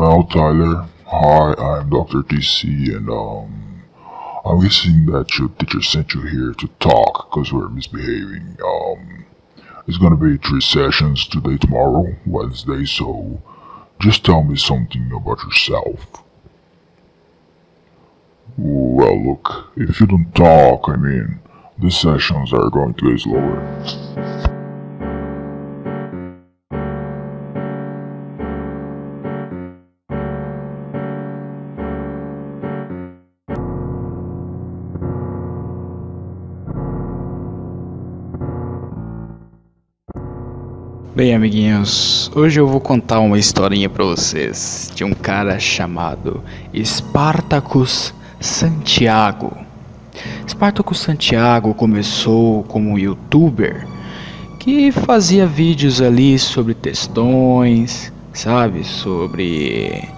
Well, Tyler, hi, I'm Dr. TC, and um, I'm guessing that your teacher sent you here to talk because we're misbehaving. Um, it's gonna be three sessions today, tomorrow, Wednesday, so just tell me something about yourself. Well, look, if you don't talk, I mean, the sessions are going to get slower. Bem, amiguinhos, hoje eu vou contar uma historinha para vocês de um cara chamado Spartacus Santiago. Spartacus Santiago começou como youtuber que fazia vídeos ali sobre textões, sabe, sobre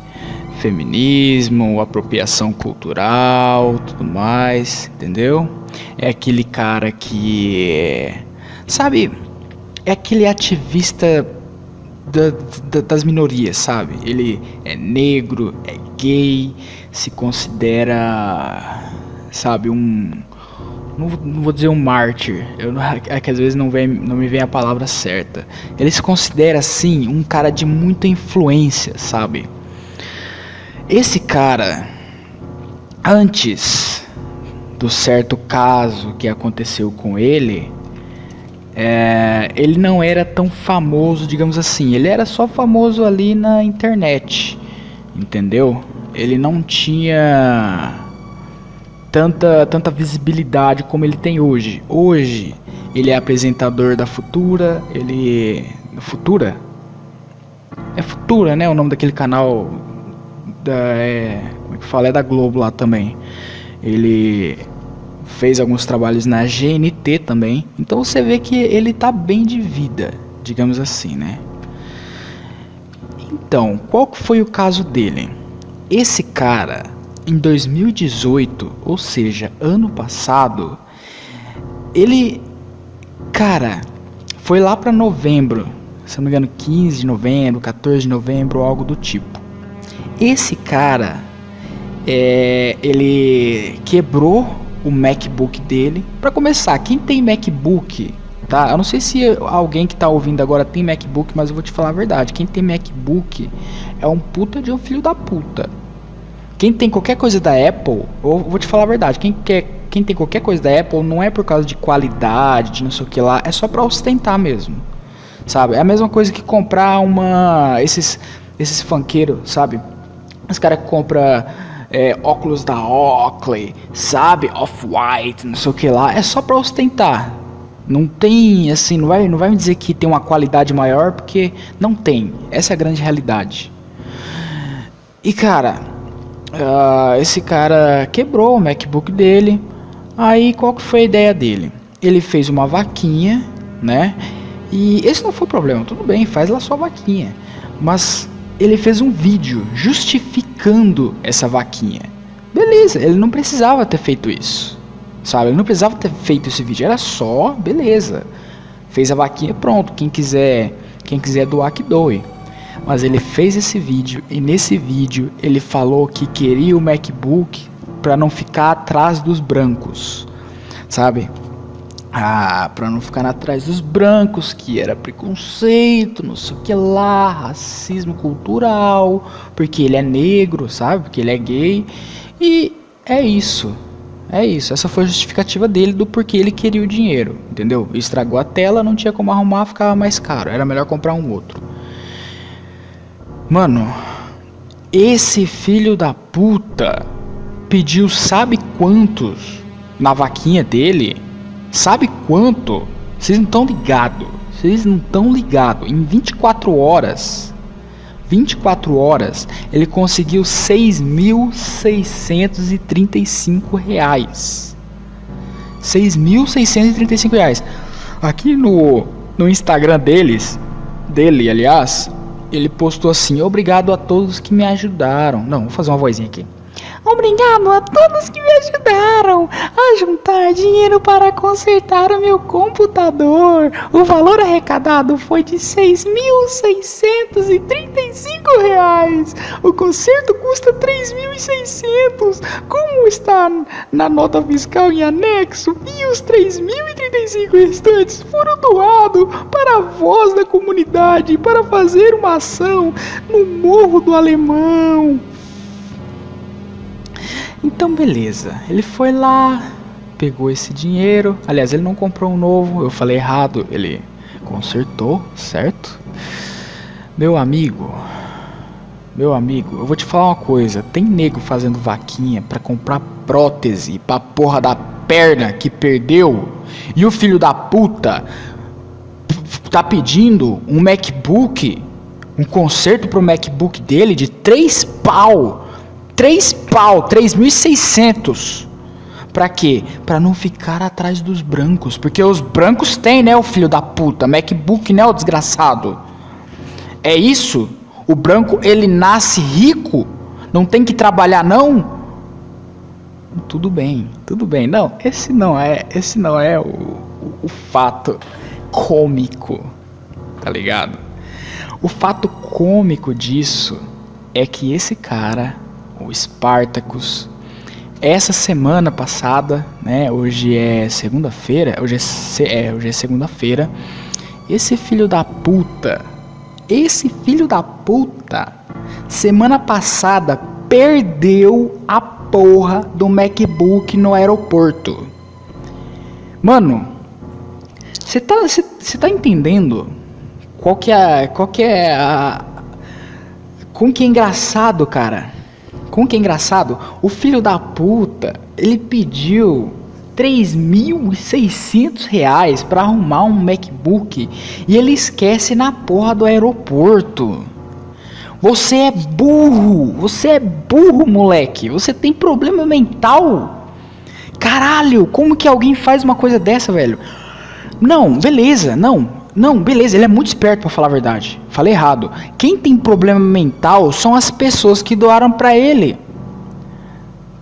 feminismo, apropriação cultural, tudo mais, entendeu? É aquele cara que sabe é aquele ativista da, da, das minorias, sabe? Ele é negro, é gay, se considera, sabe, um. Não, não vou dizer um mártir, eu, é que às vezes não, vem, não me vem a palavra certa. Ele se considera, assim, um cara de muita influência, sabe? Esse cara, antes do certo caso que aconteceu com ele, é, ele não era tão famoso, digamos assim. Ele era só famoso ali na internet, entendeu? Ele não tinha tanta, tanta visibilidade como ele tem hoje. Hoje ele é apresentador da Futura, ele Futura é Futura, né? O nome daquele canal da é, como é que fala é da Globo lá também. Ele fez alguns trabalhos na GNT também. Então você vê que ele tá bem de vida, digamos assim, né? Então, qual foi o caso dele? Esse cara, em 2018, ou seja, ano passado, ele, cara, foi lá para novembro, se não me engano, 15 de novembro, 14 de novembro, algo do tipo. Esse cara, é, ele quebrou o MacBook dele. Para começar, quem tem MacBook, tá? Eu não sei se alguém que tá ouvindo agora tem MacBook, mas eu vou te falar a verdade. Quem tem MacBook é um puta de um filho da puta. Quem tem qualquer coisa da Apple, eu vou te falar a verdade, quem quer quem tem qualquer coisa da Apple não é por causa de qualidade, de não sei o que lá, é só para ostentar mesmo. Sabe? É a mesma coisa que comprar uma esses esses funkeiros, sabe? Os caras compram é, óculos da Oakley, sabe? Off-White, não sei o que lá. É só pra ostentar. Não tem, assim, não vai, não vai me dizer que tem uma qualidade maior, porque não tem. Essa é a grande realidade. E cara, uh, esse cara quebrou o MacBook dele. Aí qual que foi a ideia dele? Ele fez uma vaquinha, né? E esse não foi o problema, tudo bem, faz lá sua vaquinha. Mas ele fez um vídeo justificando essa vaquinha. Beleza, ele não precisava ter feito isso. Sabe? Ele não precisava ter feito esse vídeo, era só, beleza. Fez a vaquinha, pronto. Quem quiser, quem quiser doar que doe. Mas ele fez esse vídeo e nesse vídeo ele falou que queria o MacBook para não ficar atrás dos brancos. Sabe? Ah, para não ficar atrás dos brancos, que era preconceito, não sei o que lá, racismo cultural, porque ele é negro, sabe? Porque ele é gay. E é isso. É isso. Essa foi a justificativa dele do porquê ele queria o dinheiro, entendeu? Estragou a tela, não tinha como arrumar, ficava mais caro. Era melhor comprar um outro. Mano, esse filho da puta pediu sabe quantos na vaquinha dele? Sabe quanto? Vocês não estão ligados. Vocês não estão ligados. Em 24 horas, 24 horas, ele conseguiu 6.635 reais. 6.635 reais. Aqui no, no Instagram deles, dele, aliás, ele postou assim: Obrigado a todos que me ajudaram. Não, vou fazer uma vozinha aqui. Obrigado a todos que me ajudaram a juntar dinheiro para consertar o meu computador. O valor arrecadado foi de 6.635 reais. O conserto custa R$ 3.600. Como está na nota fiscal em anexo? E os R$ 3.035 restantes foram doados para a voz da comunidade para fazer uma ação no Morro do Alemão. Então, beleza. Ele foi lá, pegou esse dinheiro. Aliás, ele não comprou um novo, eu falei errado. Ele consertou, certo? Meu amigo, meu amigo, eu vou te falar uma coisa. Tem nego fazendo vaquinha para comprar prótese pra porra da perna que perdeu. E o filho da puta tá pedindo um MacBook, um conserto pro MacBook dele de 3 pau 3 pau, 3.600. Pra quê? Pra não ficar atrás dos brancos. Porque os brancos têm, né, o filho da puta? MacBook, né, o desgraçado? É isso? O branco, ele nasce rico? Não tem que trabalhar, não? Tudo bem, tudo bem. Não, esse não é, esse não é o, o, o fato cômico, tá ligado? O fato cômico disso é que esse cara o Spartacus. Essa semana passada, né, hoje é segunda-feira, hoje é, é, hoje é segunda-feira, esse filho da puta, esse filho da puta, semana passada perdeu a porra do MacBook no aeroporto. Mano, você tá, tá entendendo qual que é, qual que é a, como que é engraçado, cara? Com que é engraçado? O filho da puta, ele pediu 3.600 reais para arrumar um MacBook e ele esquece na porra do aeroporto. Você é burro, você é burro, moleque. Você tem problema mental. Caralho, como que alguém faz uma coisa dessa, velho? Não, beleza, não. Não, beleza, ele é muito esperto para falar a verdade. Falei errado. Quem tem problema mental são as pessoas que doaram para ele.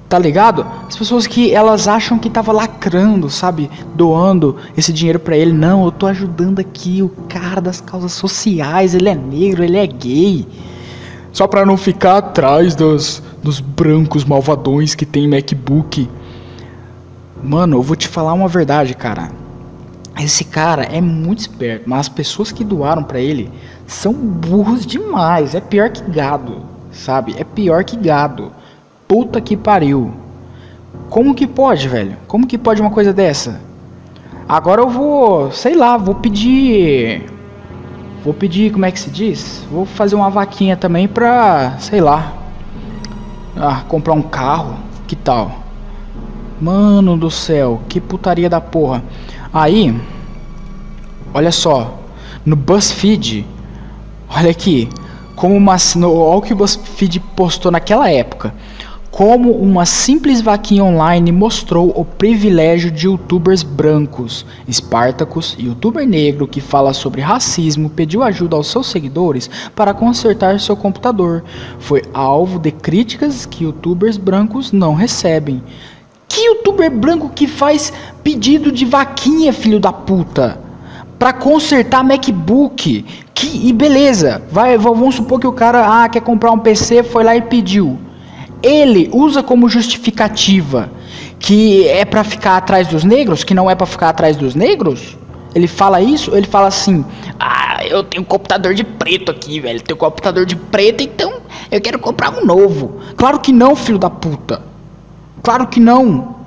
Tá ligado? As pessoas que elas acham que tava lacrando, sabe? Doando esse dinheiro para ele. Não, eu tô ajudando aqui o cara das causas sociais. Ele é negro, ele é gay. Só pra não ficar atrás dos, dos brancos malvadões que tem MacBook. Mano, eu vou te falar uma verdade, cara. Esse cara é muito esperto, mas as pessoas que doaram para ele são burros demais. É pior que gado, sabe? É pior que gado. Puta que pariu. Como que pode, velho? Como que pode uma coisa dessa? Agora eu vou, sei lá, vou pedir. Vou pedir, como é que se diz? Vou fazer uma vaquinha também pra, sei lá. Ah, comprar um carro. Que tal? Mano do céu, que putaria da porra. Aí, olha só, no BuzzFeed, olha aqui, como uma, no, olha o que o BuzzFeed postou naquela época. Como uma simples vaquinha online mostrou o privilégio de youtubers brancos. Spartacus, youtuber negro que fala sobre racismo, pediu ajuda aos seus seguidores para consertar seu computador. Foi alvo de críticas que youtubers brancos não recebem. Que youtuber branco que faz pedido de vaquinha, filho da puta? Pra consertar MacBook. Que, e beleza, vai, vamos supor que o cara ah, quer comprar um PC, foi lá e pediu. Ele usa como justificativa que é para ficar atrás dos negros, que não é para ficar atrás dos negros? Ele fala isso, ele fala assim: "Ah, eu tenho um computador de preto aqui, velho. Tenho um computador de preto, então eu quero comprar um novo". Claro que não, filho da puta. Claro que não.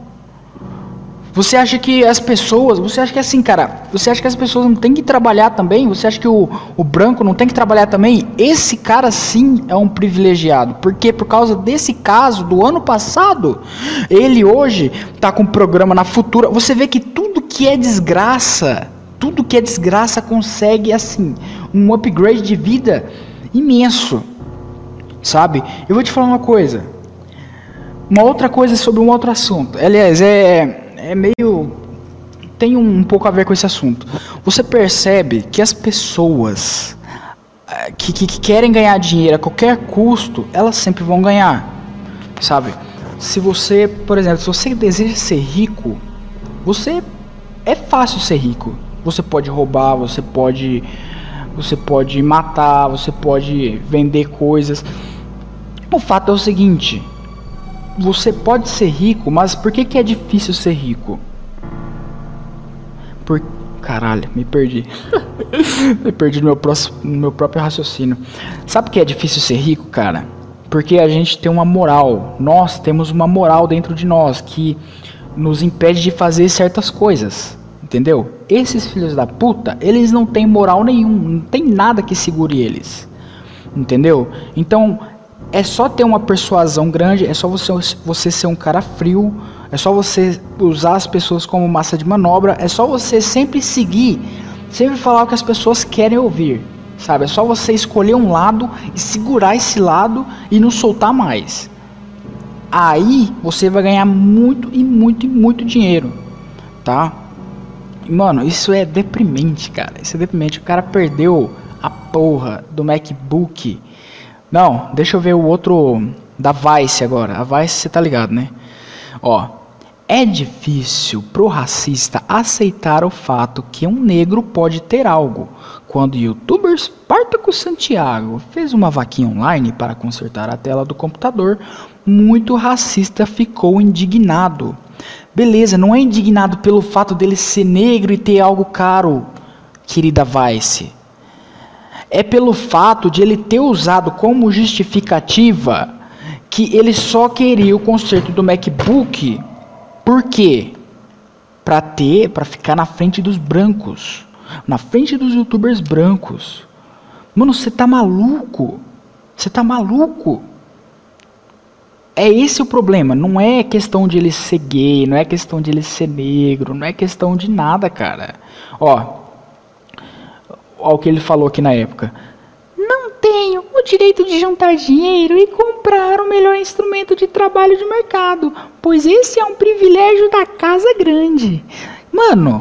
Você acha que as pessoas, você acha que é assim, cara, você acha que as pessoas não têm que trabalhar também? Você acha que o, o branco não tem que trabalhar também? Esse cara sim é um privilegiado. Porque por causa desse caso do ano passado, ele hoje tá com um programa na futura. Você vê que tudo que é desgraça, tudo que é desgraça consegue assim um upgrade de vida imenso. Sabe? Eu vou te falar uma coisa. Uma outra coisa sobre um outro assunto. Aliás, é, é meio. tem um pouco a ver com esse assunto. Você percebe que as pessoas eh, que, que, que querem ganhar dinheiro a qualquer custo, elas sempre vão ganhar. Sabe? se você, por exemplo, se você deseja ser rico, você é fácil ser rico. Você pode roubar, você pode você pode matar, você pode vender coisas. O fato é o seguinte: você pode ser rico, mas por que, que é difícil ser rico? Por caralho, me perdi. me perdi no meu, próximo, no meu próprio raciocínio. Sabe por que é difícil ser rico, cara? Porque a gente tem uma moral. Nós temos uma moral dentro de nós que nos impede de fazer certas coisas. Entendeu? Esses filhos da puta, eles não têm moral nenhum, não tem nada que segure eles. Entendeu? Então, é só ter uma persuasão grande, é só você, você ser um cara frio, é só você usar as pessoas como massa de manobra, é só você sempre seguir, sempre falar o que as pessoas querem ouvir, sabe? É só você escolher um lado e segurar esse lado e não soltar mais. Aí você vai ganhar muito e muito e muito dinheiro, tá? Mano, isso é deprimente, cara. Isso é deprimente. O cara perdeu a porra do MacBook. Não, deixa eu ver o outro da Vice agora. A Vice você tá ligado, né? Ó, é difícil pro racista aceitar o fato que um negro pode ter algo. Quando o youtuber Spartacus Santiago fez uma vaquinha online para consertar a tela do computador, muito racista ficou indignado. Beleza, não é indignado pelo fato dele ser negro e ter algo caro, querida Vice. É pelo fato de ele ter usado como justificativa que ele só queria o conserto do MacBook. Por quê? Para ter, para ficar na frente dos brancos, na frente dos youtubers brancos. Mano, você tá maluco? Você tá maluco? É esse o problema. Não é questão de ele ser gay, não é questão de ele ser negro, não é questão de nada, cara. Ó, ó o que ele falou aqui na época. Não tenho o direito de juntar dinheiro e comprar o melhor instrumento de trabalho de mercado, pois esse é um privilégio da casa grande. Mano,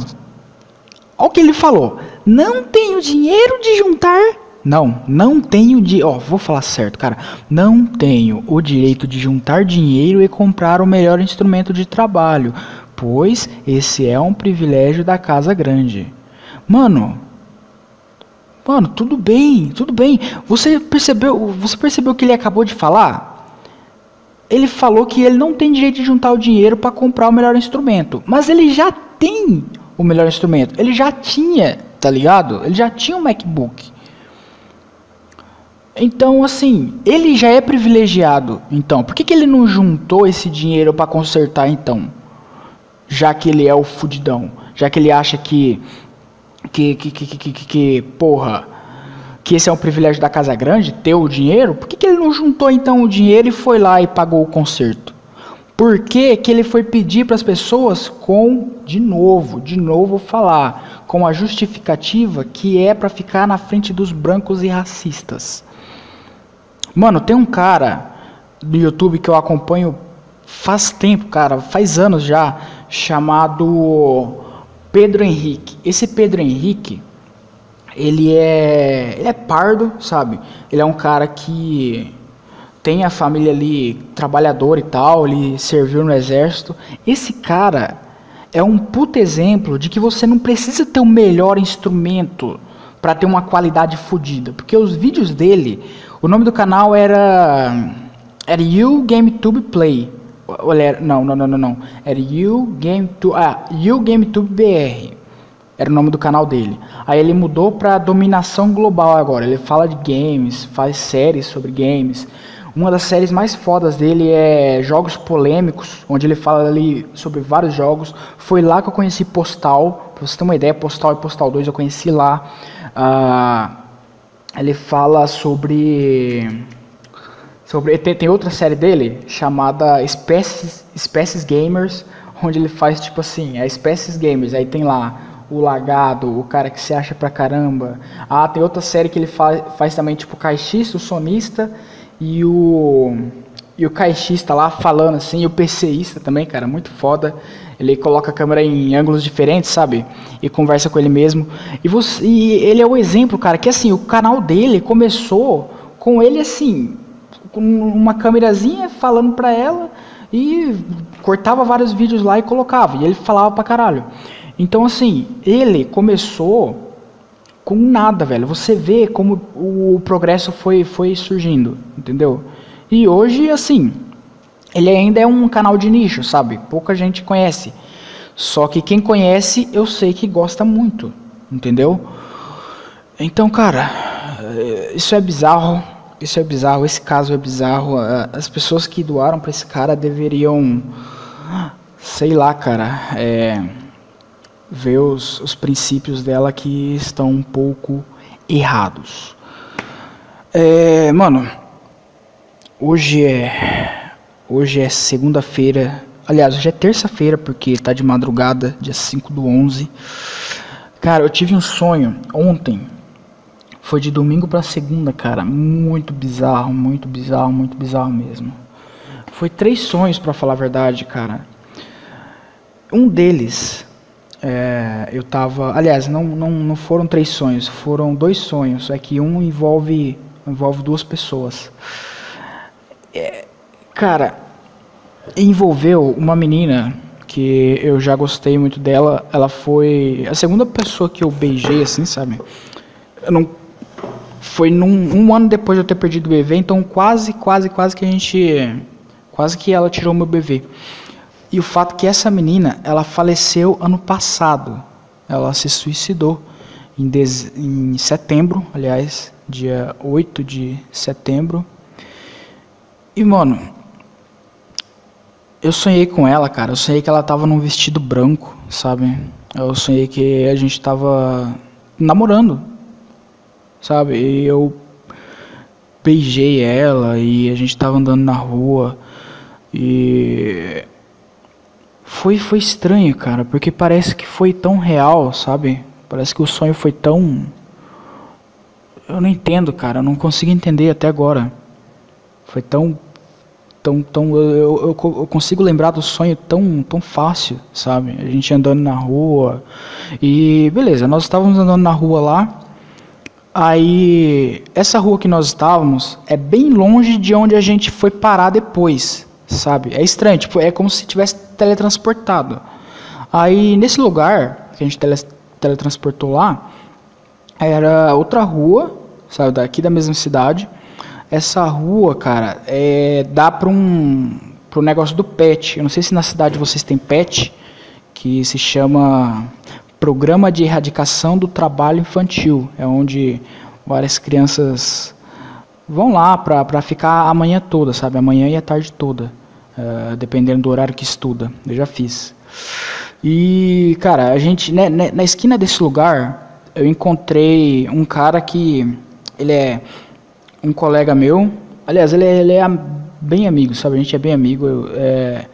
ó o que ele falou. Não tenho dinheiro de juntar não, não tenho de, ó, vou falar certo, cara. Não tenho o direito de juntar dinheiro e comprar o melhor instrumento de trabalho, pois esse é um privilégio da casa grande. Mano, mano, tudo bem, tudo bem. Você percebeu, você percebeu o que ele acabou de falar? Ele falou que ele não tem direito de juntar o dinheiro para comprar o melhor instrumento, mas ele já tem o melhor instrumento. Ele já tinha, tá ligado? Ele já tinha um MacBook. Então, assim, ele já é privilegiado. Então, por que, que ele não juntou esse dinheiro para consertar, então? Já que ele é o fudidão. Já que ele acha que. Que, que, que, que, que, que porra. Que esse é um privilégio da Casa Grande, ter o dinheiro. Por que, que ele não juntou, então, o dinheiro e foi lá e pagou o conserto? Por que, que ele foi pedir para as pessoas com, de novo, de novo falar, com a justificativa que é para ficar na frente dos brancos e racistas? Mano, tem um cara do YouTube que eu acompanho faz tempo, cara, faz anos já, chamado Pedro Henrique. Esse Pedro Henrique, ele é, ele é pardo, sabe? Ele é um cara que tem a família ali trabalhadora e tal, ele serviu no exército. Esse cara é um puto exemplo de que você não precisa ter o melhor instrumento para ter uma qualidade fodida, porque os vídeos dele o nome do canal era era You GameTube Play. Olha, não, não, não, não, não. Era GameTube, ah, You GameTube BR. Era o nome do canal dele. Aí ele mudou para Dominação Global agora. Ele fala de games, faz séries sobre games. Uma das séries mais fodas dele é Jogos Polêmicos, onde ele fala ali sobre vários jogos. Foi lá que eu conheci Postal. Pra você ter uma ideia, Postal e Postal 2 eu conheci lá. Ah, ele fala sobre sobre tem, tem, outra série dele chamada Espécies Espécies Gamers onde ele faz tipo assim é Espécies Gamers aí tem lá o lagado o cara que se acha pra caramba ah tem outra série que ele faz, faz também tipo caixista o sonista e o e o caixista lá falando assim, e o PCista também, cara, muito foda. Ele coloca a câmera em ângulos diferentes, sabe? E conversa com ele mesmo. E, você, e ele é o exemplo, cara, que assim, o canal dele começou com ele assim, com uma câmerazinha falando pra ela e cortava vários vídeos lá e colocava. E ele falava pra caralho. Então, assim, ele começou com nada, velho. Você vê como o progresso foi, foi surgindo, entendeu? E hoje, assim, ele ainda é um canal de nicho, sabe? Pouca gente conhece. Só que quem conhece, eu sei que gosta muito, entendeu? Então, cara, eh, isso é bizarro. Isso é bizarro. Esse caso é bizarro. As pessoas que doaram para esse cara deveriam, sei lá, cara, é, ver os, os princípios dela que estão um pouco errados. É, mano, hoje é hoje é segunda-feira. Aliás, hoje é terça-feira porque tá de madrugada, dia 5 do 11. Cara, eu tive um sonho ontem. Foi de domingo para segunda, cara, muito bizarro, muito bizarro, muito bizarro mesmo. Foi três sonhos para falar a verdade, cara. Um deles é, eu tava. Aliás, não, não, não foram três sonhos, foram dois sonhos. É que um envolve, envolve duas pessoas. É, cara, envolveu uma menina que eu já gostei muito dela. Ela foi a segunda pessoa que eu beijei, assim, sabe? Eu não. Foi num, um ano depois de eu ter perdido o bebê, então quase, quase, quase que a gente. Quase que ela tirou meu bebê. E o fato que essa menina, ela faleceu ano passado. Ela se suicidou em, dez, em setembro, aliás, dia 8 de setembro. E, mano, eu sonhei com ela, cara. Eu sonhei que ela tava num vestido branco, sabe? Eu sonhei que a gente tava namorando, sabe? E eu beijei ela e a gente tava andando na rua e foi, foi estranho, cara, porque parece que foi tão real, sabe? Parece que o sonho foi tão. Eu não entendo, cara, eu não consigo entender até agora. Foi tão. tão, tão eu, eu, eu consigo lembrar do sonho tão, tão fácil, sabe? A gente andando na rua. E beleza, nós estávamos andando na rua lá. Aí, essa rua que nós estávamos é bem longe de onde a gente foi parar depois sabe? É estranho, tipo, é como se tivesse teletransportado. Aí nesse lugar que a gente tele, teletransportou lá, era outra rua, sabe, daqui da mesma cidade. Essa rua, cara, é, dá para um pro negócio do PET. Eu não sei se na cidade vocês têm PET, que se chama Programa de Erradicação do Trabalho Infantil. É onde várias crianças vão lá para ficar a manhã toda, sabe? A manhã e a tarde toda. Uh, dependendo do horário que estuda. Eu já fiz. E, cara, a gente, né, né, na esquina desse lugar, eu encontrei um cara que, ele é um colega meu, aliás, ele é, ele é bem amigo, sabe, a gente é bem amigo, eu, é,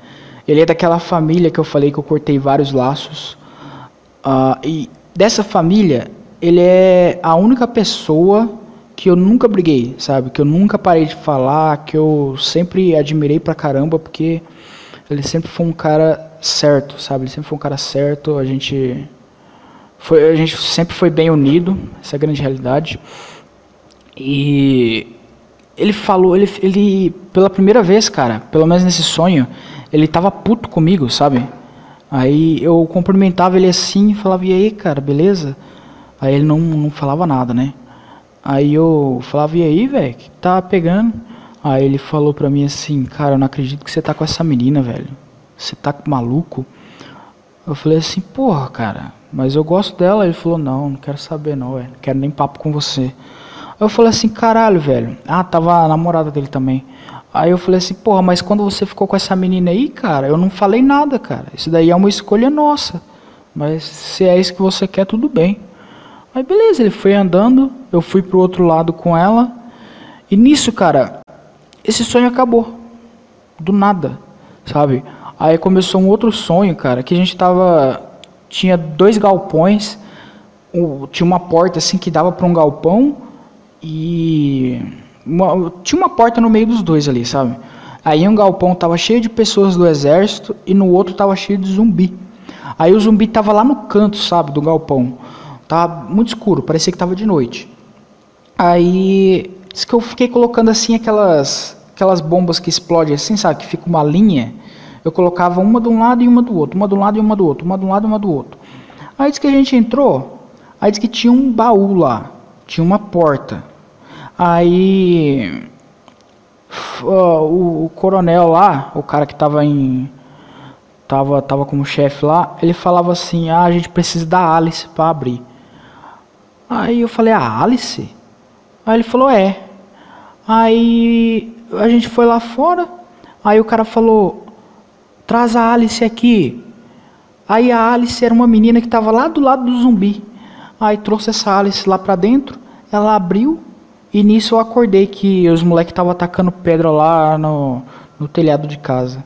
ele é daquela família que eu falei que eu cortei vários laços, uh, e dessa família, ele é a única pessoa que eu nunca briguei, sabe? Que eu nunca parei de falar, que eu sempre admirei pra caramba, porque ele sempre foi um cara certo, sabe? Ele sempre foi um cara certo, a gente foi, a gente sempre foi bem unido, essa é a grande realidade. E ele falou, ele, ele pela primeira vez, cara, pelo menos nesse sonho, ele tava puto comigo, sabe? Aí eu cumprimentava ele assim, falava, e aí, cara, beleza? Aí ele não, não falava nada, né? Aí eu falava, e aí, velho, que tá pegando? Aí ele falou pra mim assim, cara, eu não acredito que você tá com essa menina, velho. Você tá maluco? Eu falei assim, porra, cara, mas eu gosto dela. Ele falou, não, não quero saber não, velho. Não quero nem papo com você. Eu falei assim, caralho, velho. Ah, tava a namorada dele também. Aí eu falei assim, porra, mas quando você ficou com essa menina aí, cara, eu não falei nada, cara. Isso daí é uma escolha nossa. Mas se é isso que você quer, tudo bem. Aí beleza, ele foi andando, eu fui pro outro lado com ela. E nisso, cara, esse sonho acabou. Do nada, sabe? Aí começou um outro sonho, cara, que a gente tava. Tinha dois galpões, tinha uma porta assim que dava para um galpão e. Uma, tinha uma porta no meio dos dois ali, sabe? Aí um galpão tava cheio de pessoas do exército e no outro tava cheio de zumbi. Aí o zumbi tava lá no canto, sabe, do galpão. Tava muito escuro, parecia que estava de noite. Aí, disse que eu fiquei colocando assim aquelas aquelas bombas que explodem assim, sabe, que fica uma linha. eu colocava uma de um lado e uma do outro, uma de um lado e uma do outro, uma de um lado e uma do outro. Aí disse que a gente entrou, aí disse que tinha um baú lá, tinha uma porta. Aí o, o coronel lá, o cara que tava em tava tava como chefe lá, ele falava assim: "Ah, a gente precisa da Alice para abrir". Aí eu falei: "A Alice?" Aí ele falou: "É". Aí a gente foi lá fora, aí o cara falou: "Traz a Alice aqui". Aí a Alice era uma menina que estava lá do lado do zumbi. Aí trouxe essa Alice lá para dentro, ela abriu e nisso eu acordei que os moleques estavam atacando pedra lá no, no telhado de casa.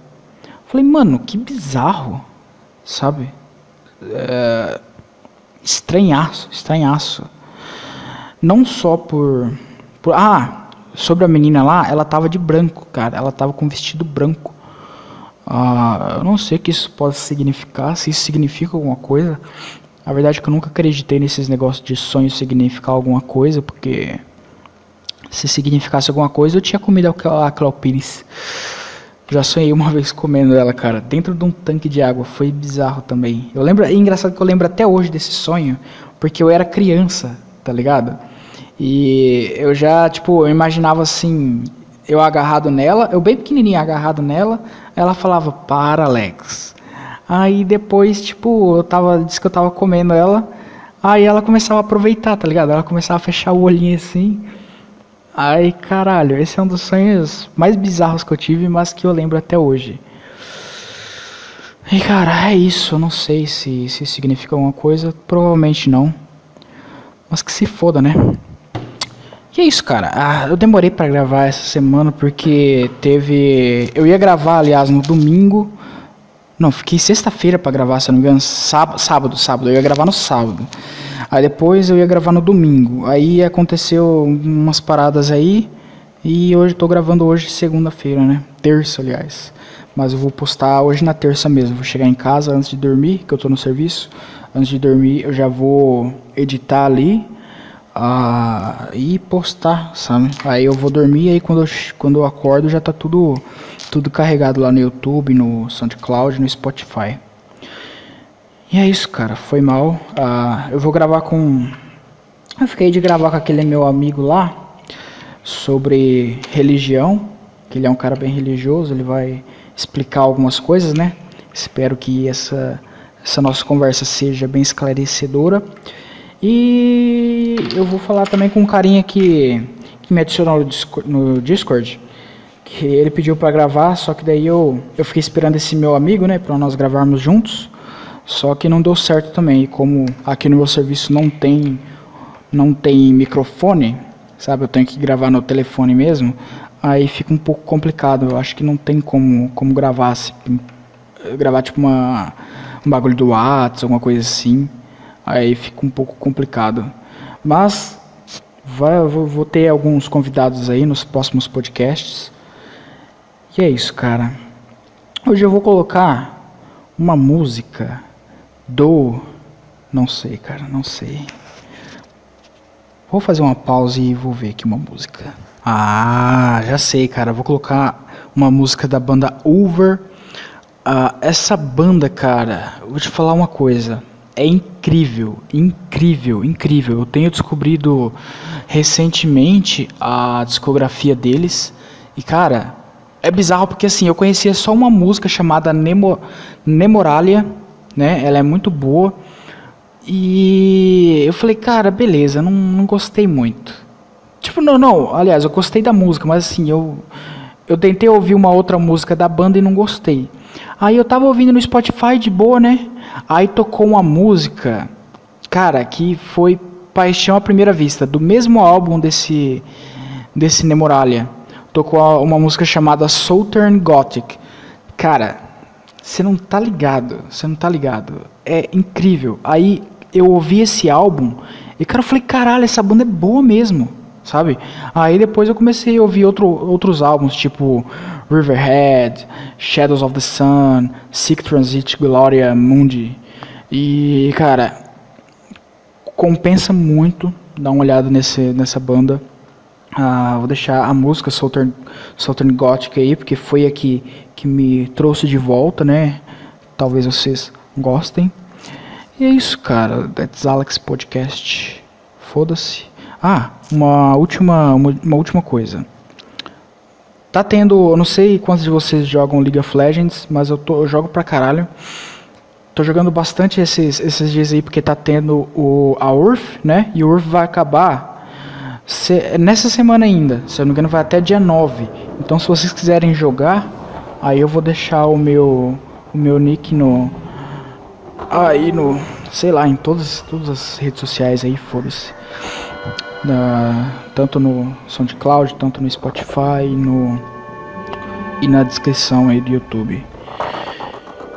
Falei, mano, que bizarro, sabe? É, estranhaço, estranhaço. Não só por, por. Ah, sobre a menina lá, ela tava de branco, cara. Ela tava com vestido branco. Ah, eu não sei o que isso pode significar, se isso significa alguma coisa. A verdade é que eu nunca acreditei nesses negócios de sonho significar alguma coisa, porque se significasse alguma coisa, eu tinha comido a Clau Pires. Já sonhei uma vez comendo ela, cara, dentro de um tanque de água. Foi bizarro também. Eu lembro, é engraçado que eu lembro até hoje desse sonho, porque eu era criança, tá ligado? E eu já, tipo, eu imaginava assim, eu agarrado nela, eu bem pequenininho agarrado nela, ela falava, para Alex. Aí depois, tipo, eu tava, disse que eu tava comendo ela, aí ela começava a aproveitar, tá ligado? Ela começava a fechar o olhinho assim, Ai, caralho, esse é um dos sonhos mais bizarros que eu tive, mas que eu lembro até hoje. E cara, é isso. Eu não sei se, se significa alguma coisa. Provavelmente não. Mas que se foda, né? E é isso, cara. Ah, eu demorei para gravar essa semana porque teve. Eu ia gravar, aliás, no domingo. Não, fiquei sexta-feira para gravar, se não me engano. Sábado, sábado, sábado. Eu ia gravar no sábado. Aí depois eu ia gravar no domingo. Aí aconteceu umas paradas aí. E hoje tô gravando hoje segunda-feira, né? Terça, aliás. Mas eu vou postar hoje na terça mesmo. Vou chegar em casa antes de dormir, que eu tô no serviço. Antes de dormir eu já vou editar ali uh, e postar, sabe? Aí eu vou dormir aí quando eu, quando eu acordo já tá tudo tudo carregado lá no YouTube, no SoundCloud, no Spotify. E é isso, cara. Foi mal. Ah, eu vou gravar com. Eu fiquei de gravar com aquele meu amigo lá sobre religião. Que ele é um cara bem religioso. Ele vai explicar algumas coisas, né? Espero que essa, essa nossa conversa seja bem esclarecedora. E eu vou falar também com um carinha que, que me adicionou no Discord. Que ele pediu para gravar, só que daí eu, eu fiquei esperando esse meu amigo, né? Para nós gravarmos juntos. Só que não deu certo também. E como aqui no meu serviço não tem não tem microfone, sabe? Eu tenho que gravar no telefone mesmo. Aí fica um pouco complicado. Eu acho que não tem como como gravar assim, gravar tipo uma um bagulho do WhatsApp, alguma coisa assim. Aí fica um pouco complicado. Mas vai, vou, vou ter alguns convidados aí nos próximos podcasts. E é isso, cara. Hoje eu vou colocar uma música do. Não sei, cara, não sei. Vou fazer uma pausa e vou ver aqui uma música. Ah, já sei, cara. Vou colocar uma música da banda Over. Ah, essa banda, cara, vou te falar uma coisa. É incrível, incrível, incrível. Eu tenho descobrido recentemente a discografia deles. E, cara, é bizarro porque assim, eu conhecia só uma música chamada Nemo, Nemoralia né? Ela é muito boa. E eu falei, cara, beleza, não, não gostei muito. Tipo, não, não, aliás, eu gostei da música, mas assim, eu, eu tentei ouvir uma outra música da banda e não gostei. Aí eu tava ouvindo no Spotify de boa, né? Aí tocou uma música, cara, que foi Paixão à Primeira Vista, do mesmo álbum desse, desse Nemoralia. Tocou uma música chamada Southern Gothic. Cara, você não tá ligado, você não tá ligado. É incrível. Aí eu ouvi esse álbum e cara, eu falei, caralho, essa banda é boa mesmo, sabe? Aí depois eu comecei a ouvir outro, outros álbuns, tipo Riverhead, Shadows of the Sun, Sick Transit Gloria Mundi. E, cara, compensa muito dar uma olhada nesse, nessa banda. Ah, vou deixar a música Southern, Southern Gothic aí, porque foi a que, que me trouxe de volta, né? Talvez vocês gostem. E é isso, cara. That's Alex Podcast. Foda-se. Ah, uma última, uma, uma, última coisa. Tá tendo, eu não sei quantos de vocês jogam League of Legends, mas eu, tô, eu jogo pra caralho. Tô jogando bastante esses, esses dias aí porque tá tendo o, a URF, né? E o URF vai acabar se, nessa semana ainda, se eu não me engano vai até dia 9. Então se vocês quiserem jogar, aí eu vou deixar o meu o meu nick no aí no, sei lá, em todas todas as redes sociais aí, foda-se. tanto no SoundCloud, tanto no Spotify, no e na descrição aí do YouTube.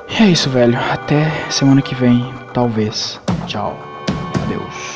E é isso, velho. Até semana que vem, talvez. Tchau. Adeus.